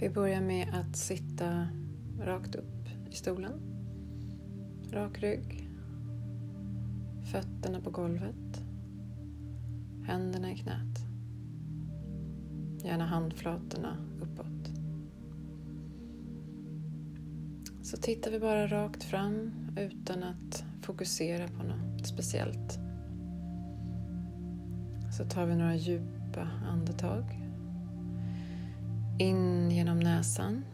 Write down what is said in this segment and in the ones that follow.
Vi börjar med att sitta rakt upp i stolen. Rak rygg. Fötterna på golvet. Händerna i knät. Gärna handflatorna uppåt. Så tittar vi bara rakt fram utan att fokusera på något speciellt. Så tar vi några djupa andetag. In genom näsan.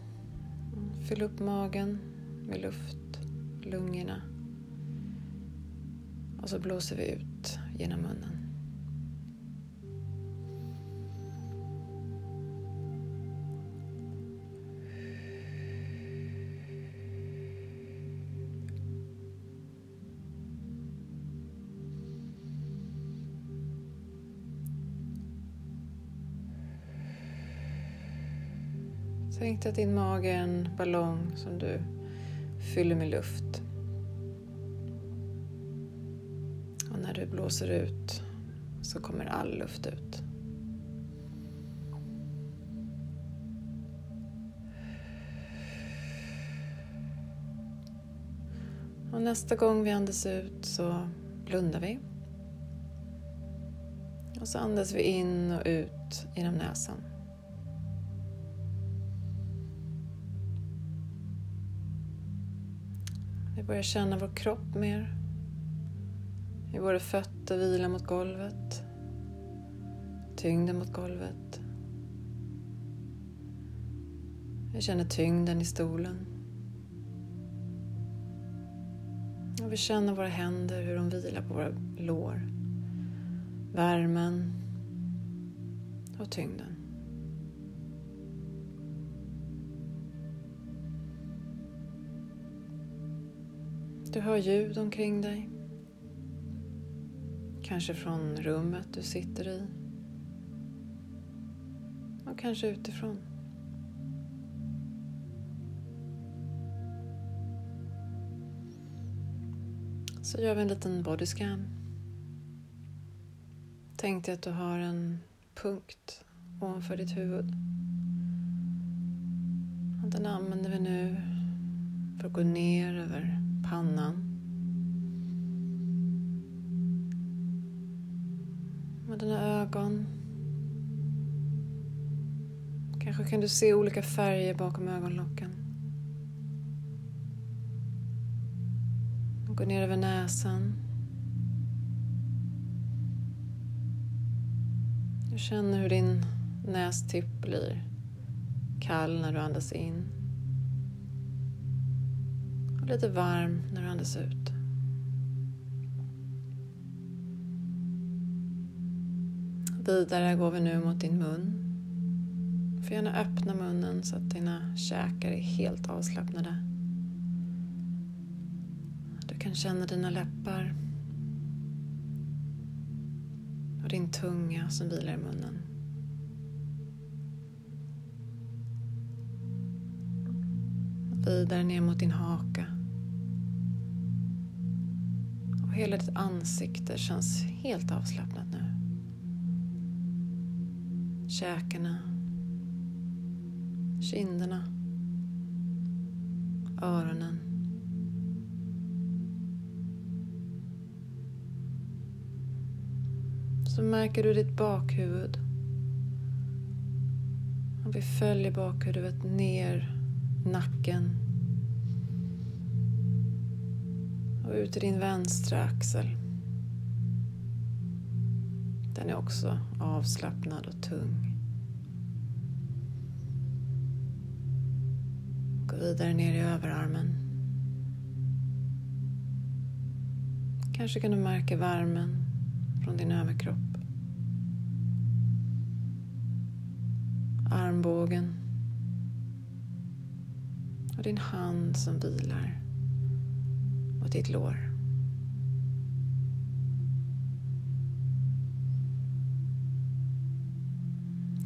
Fyll upp magen med luft, lungorna. Och så blåser vi ut genom munnen. Att din mage är en ballong som du fyller med luft. Och när du blåser ut så kommer all luft ut. Och nästa gång vi andas ut så blundar vi. Och så andas vi in och ut genom näsan. Vi börjar känna vår kropp mer. Hur våra fötter vilar mot golvet. Tyngden mot golvet. Vi känner tyngden i stolen. Och vi känner våra händer, hur de vilar på våra lår. Värmen och tyngden. Du hör ljud omkring dig. Kanske från rummet du sitter i. Och kanske utifrån. Så gör vi en liten bodyscan. Tänk dig att du har en punkt ovanför ditt huvud. Den använder vi nu för att gå ner över pannan. Med dina ögon. Kanske kan du se olika färger bakom ögonlocken. Gå ner över näsan. Du känner hur din nästipp blir kall när du andas in och lite varm när du andas ut. Vidare går vi nu mot din mun. Du får gärna öppna munnen så att dina käkar är helt avslappnade. Du kan känna dina läppar och din tunga som vilar i munnen. Vidare ner mot din haka. Och hela ditt ansikte känns helt avslappnat nu. Käkarna. Kinderna. Öronen. Så märker du ditt bakhuvud. Och vi följer bakhuvudet ner nacken och ut i din vänstra axel. Den är också avslappnad och tung. Gå vidare ner i överarmen. Kanske kan du märka värmen från din överkropp. Armbågen och din hand som vilar mot ditt lår.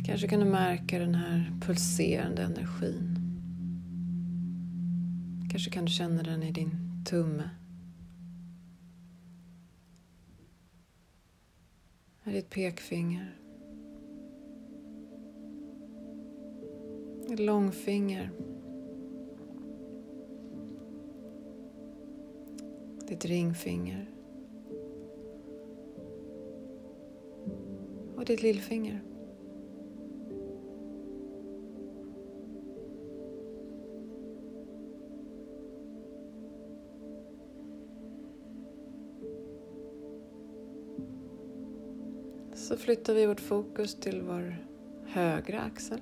Kanske kan du märka den här pulserande energin. Kanske kan du känna den i din tumme. I ditt pekfinger. Ett långfinger. Ditt ringfinger. Och ditt lillfinger. Så flyttar vi vårt fokus till vår högra axel.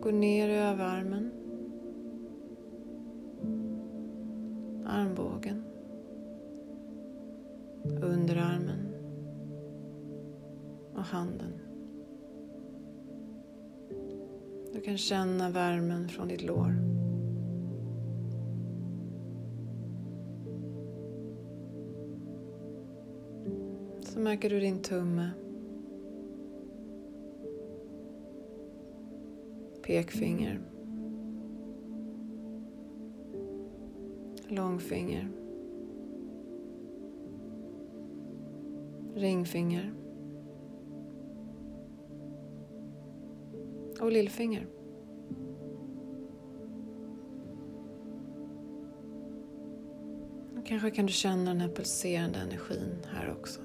Går ner i överarmen. Armbågen. Underarmen. Och handen. Du kan känna värmen från ditt lår. Så märker du din tumme. Pekfinger. Långfinger. Ringfinger. Och lillfinger. kanske kan du känna den här pulserande energin här också.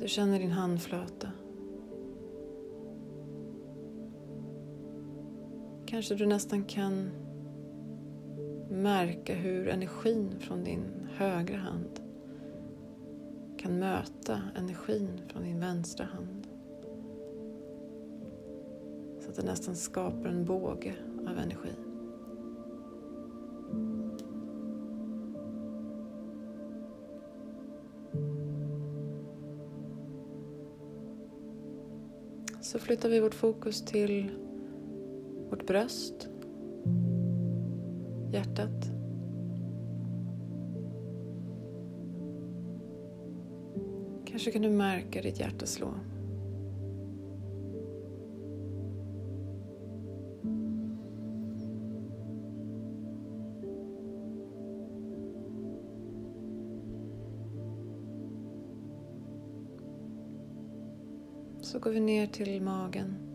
Du känner din handflata. Kanske du nästan kan märka hur energin från din högra hand kan möta energin från din vänstra hand. Så att det nästan skapar en båge av energi. så flyttar vi vårt fokus till vårt bröst, hjärtat. Kanske kan du märka ditt hjärta slå. Så går vi ner till magen.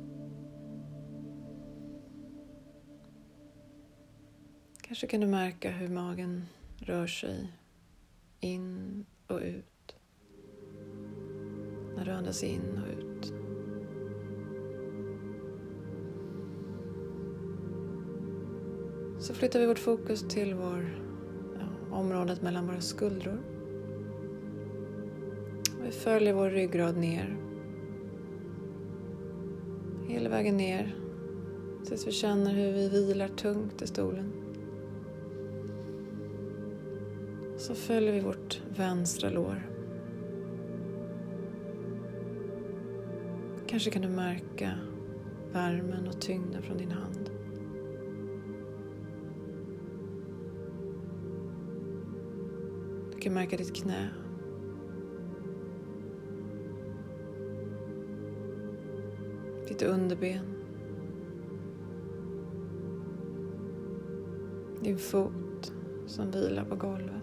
Kanske kan du märka hur magen rör sig in och ut. När du andas in och ut. Så flyttar vi vårt fokus till vår, ja, området mellan våra skuldror. Vi följer vår ryggrad ner hela vägen ner tills vi känner hur vi vilar tungt i stolen. Så följer vi vårt vänstra lår. Kanske kan du märka värmen och tyngden från din hand. Du kan märka ditt knä ditt underben. Din fot som vilar på golvet.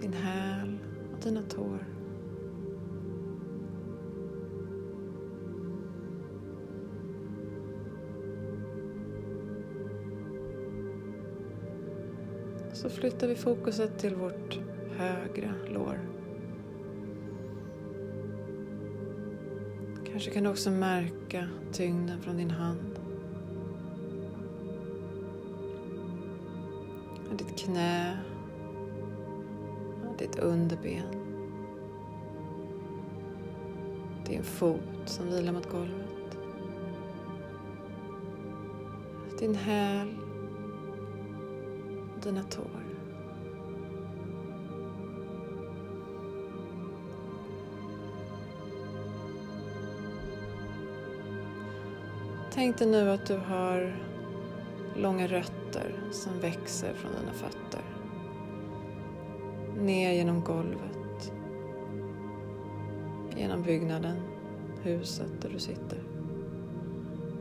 Din häl och dina tår. Så flyttar vi fokuset till vårt högra lår. Kanske kan du också märka tyngden från din hand. Och ditt knä. Ditt underben. Din fot som vilar mot golvet. Din häl. Dina tår. Tänk dig nu att du har långa rötter som växer från dina fötter. Ner genom golvet. Genom byggnaden, huset där du sitter.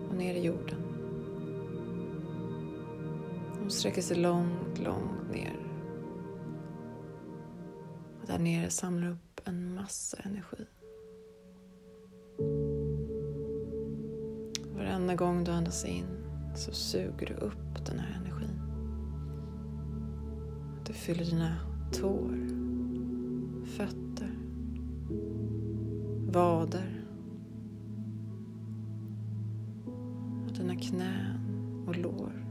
Och ner i jorden. De sträcker sig långt, långt ner. där nere samlar upp en massa energi. Varenda gång du andas in så suger du upp den här energin. Du fyller dina tår, fötter, vader och dina knän och lår,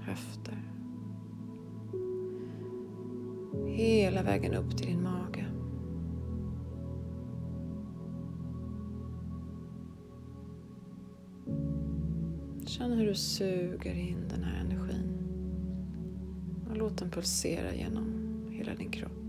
höfter. Hela vägen upp till din mage. Känn hur du suger in den här energin låt den pulsera genom hela din kropp.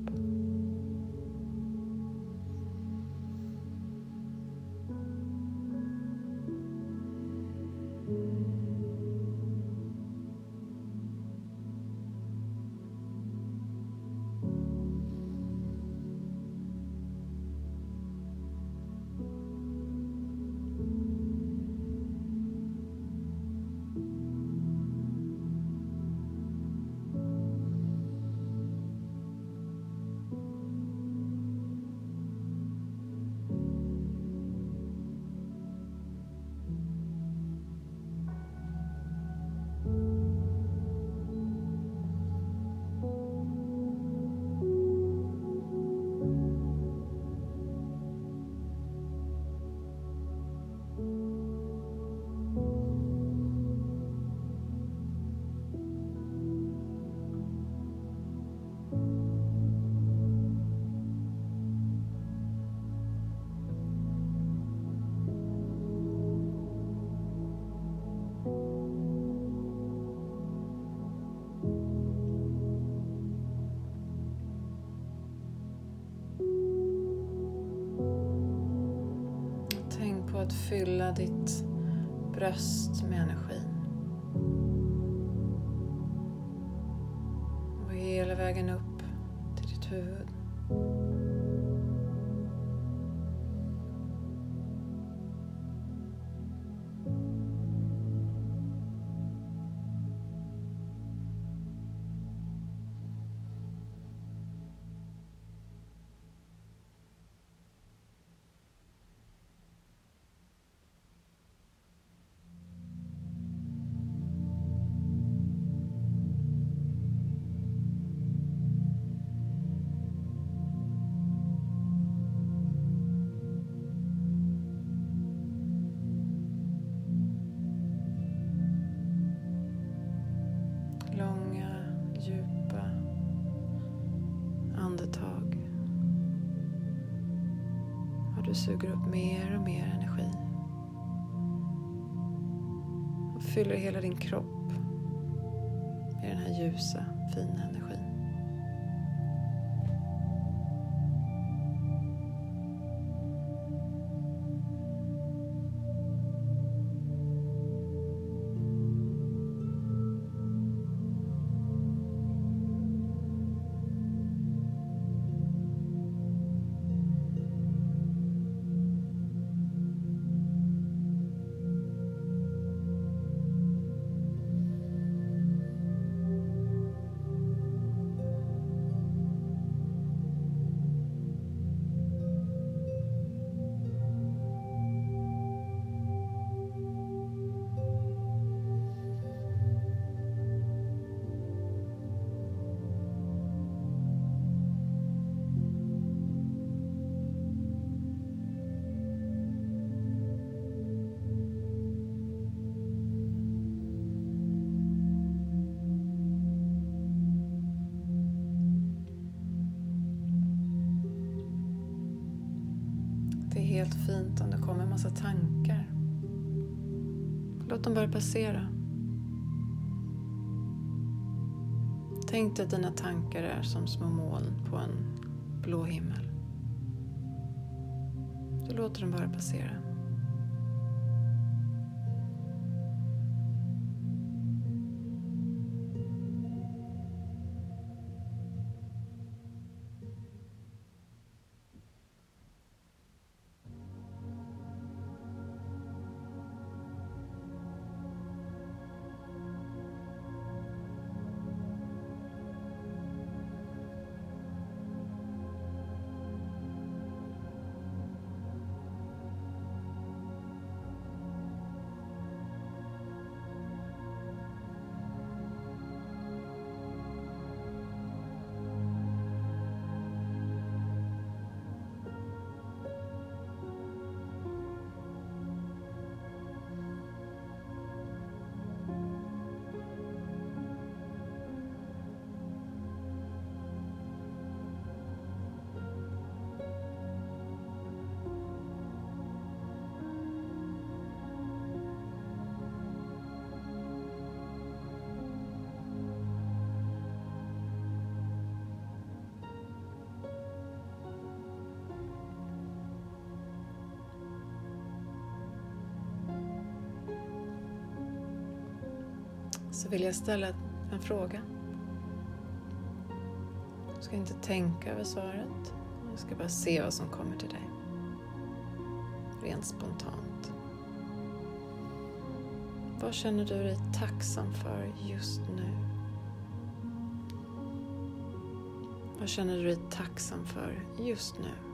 Fylla ditt bröst med energin. Och hela vägen upp till ditt huvud. Du suger upp mer och mer energi. Och fyller hela din kropp med den här ljusa, fina energin. Massa tankar. Låt dem bara passera. Tänk dig att dina tankar är som små moln på en blå himmel. Du låter dem bara passera. Så vill jag ställa en fråga. Du ska inte tänka över svaret. Du ska bara se vad som kommer till dig. Rent spontant. Vad känner du dig tacksam för just nu? Vad känner du dig tacksam för just nu?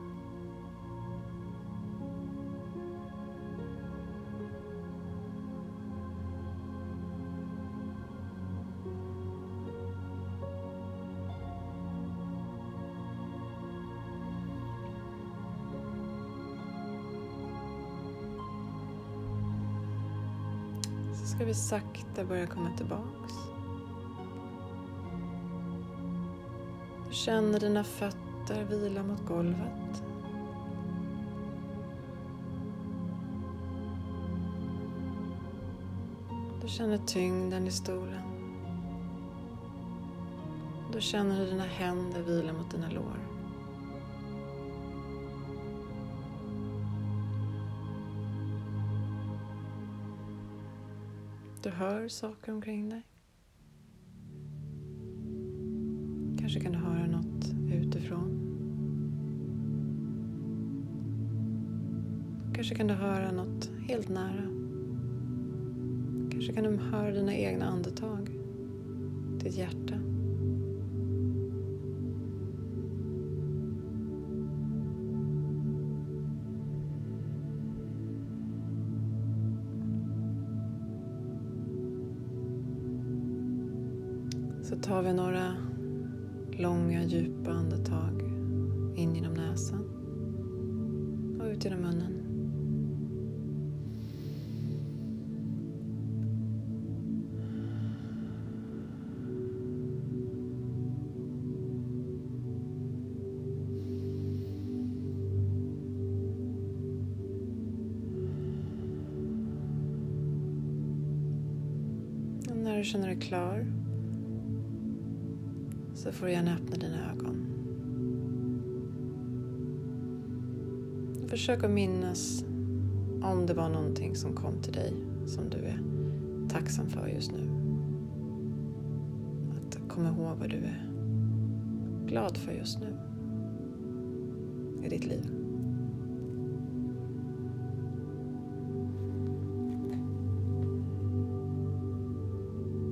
Ska vi sakta börja komma tillbaks. Du känner dina fötter vila mot golvet. Du känner tyngden i stolen. Du känner hur dina händer vilar mot dina lår. Du hör saker omkring dig. Kanske kan du höra något utifrån. Kanske kan du höra något helt nära. Kanske kan du höra dina egna andetag. Ditt hjärta. Så tar vi några långa djupa andetag in genom näsan och ut genom munnen. Och när du känner dig klar så får du gärna öppna dina ögon. Försök att minnas om det var någonting som kom till dig som du är tacksam för just nu. Att komma ihåg vad du är glad för just nu i ditt liv.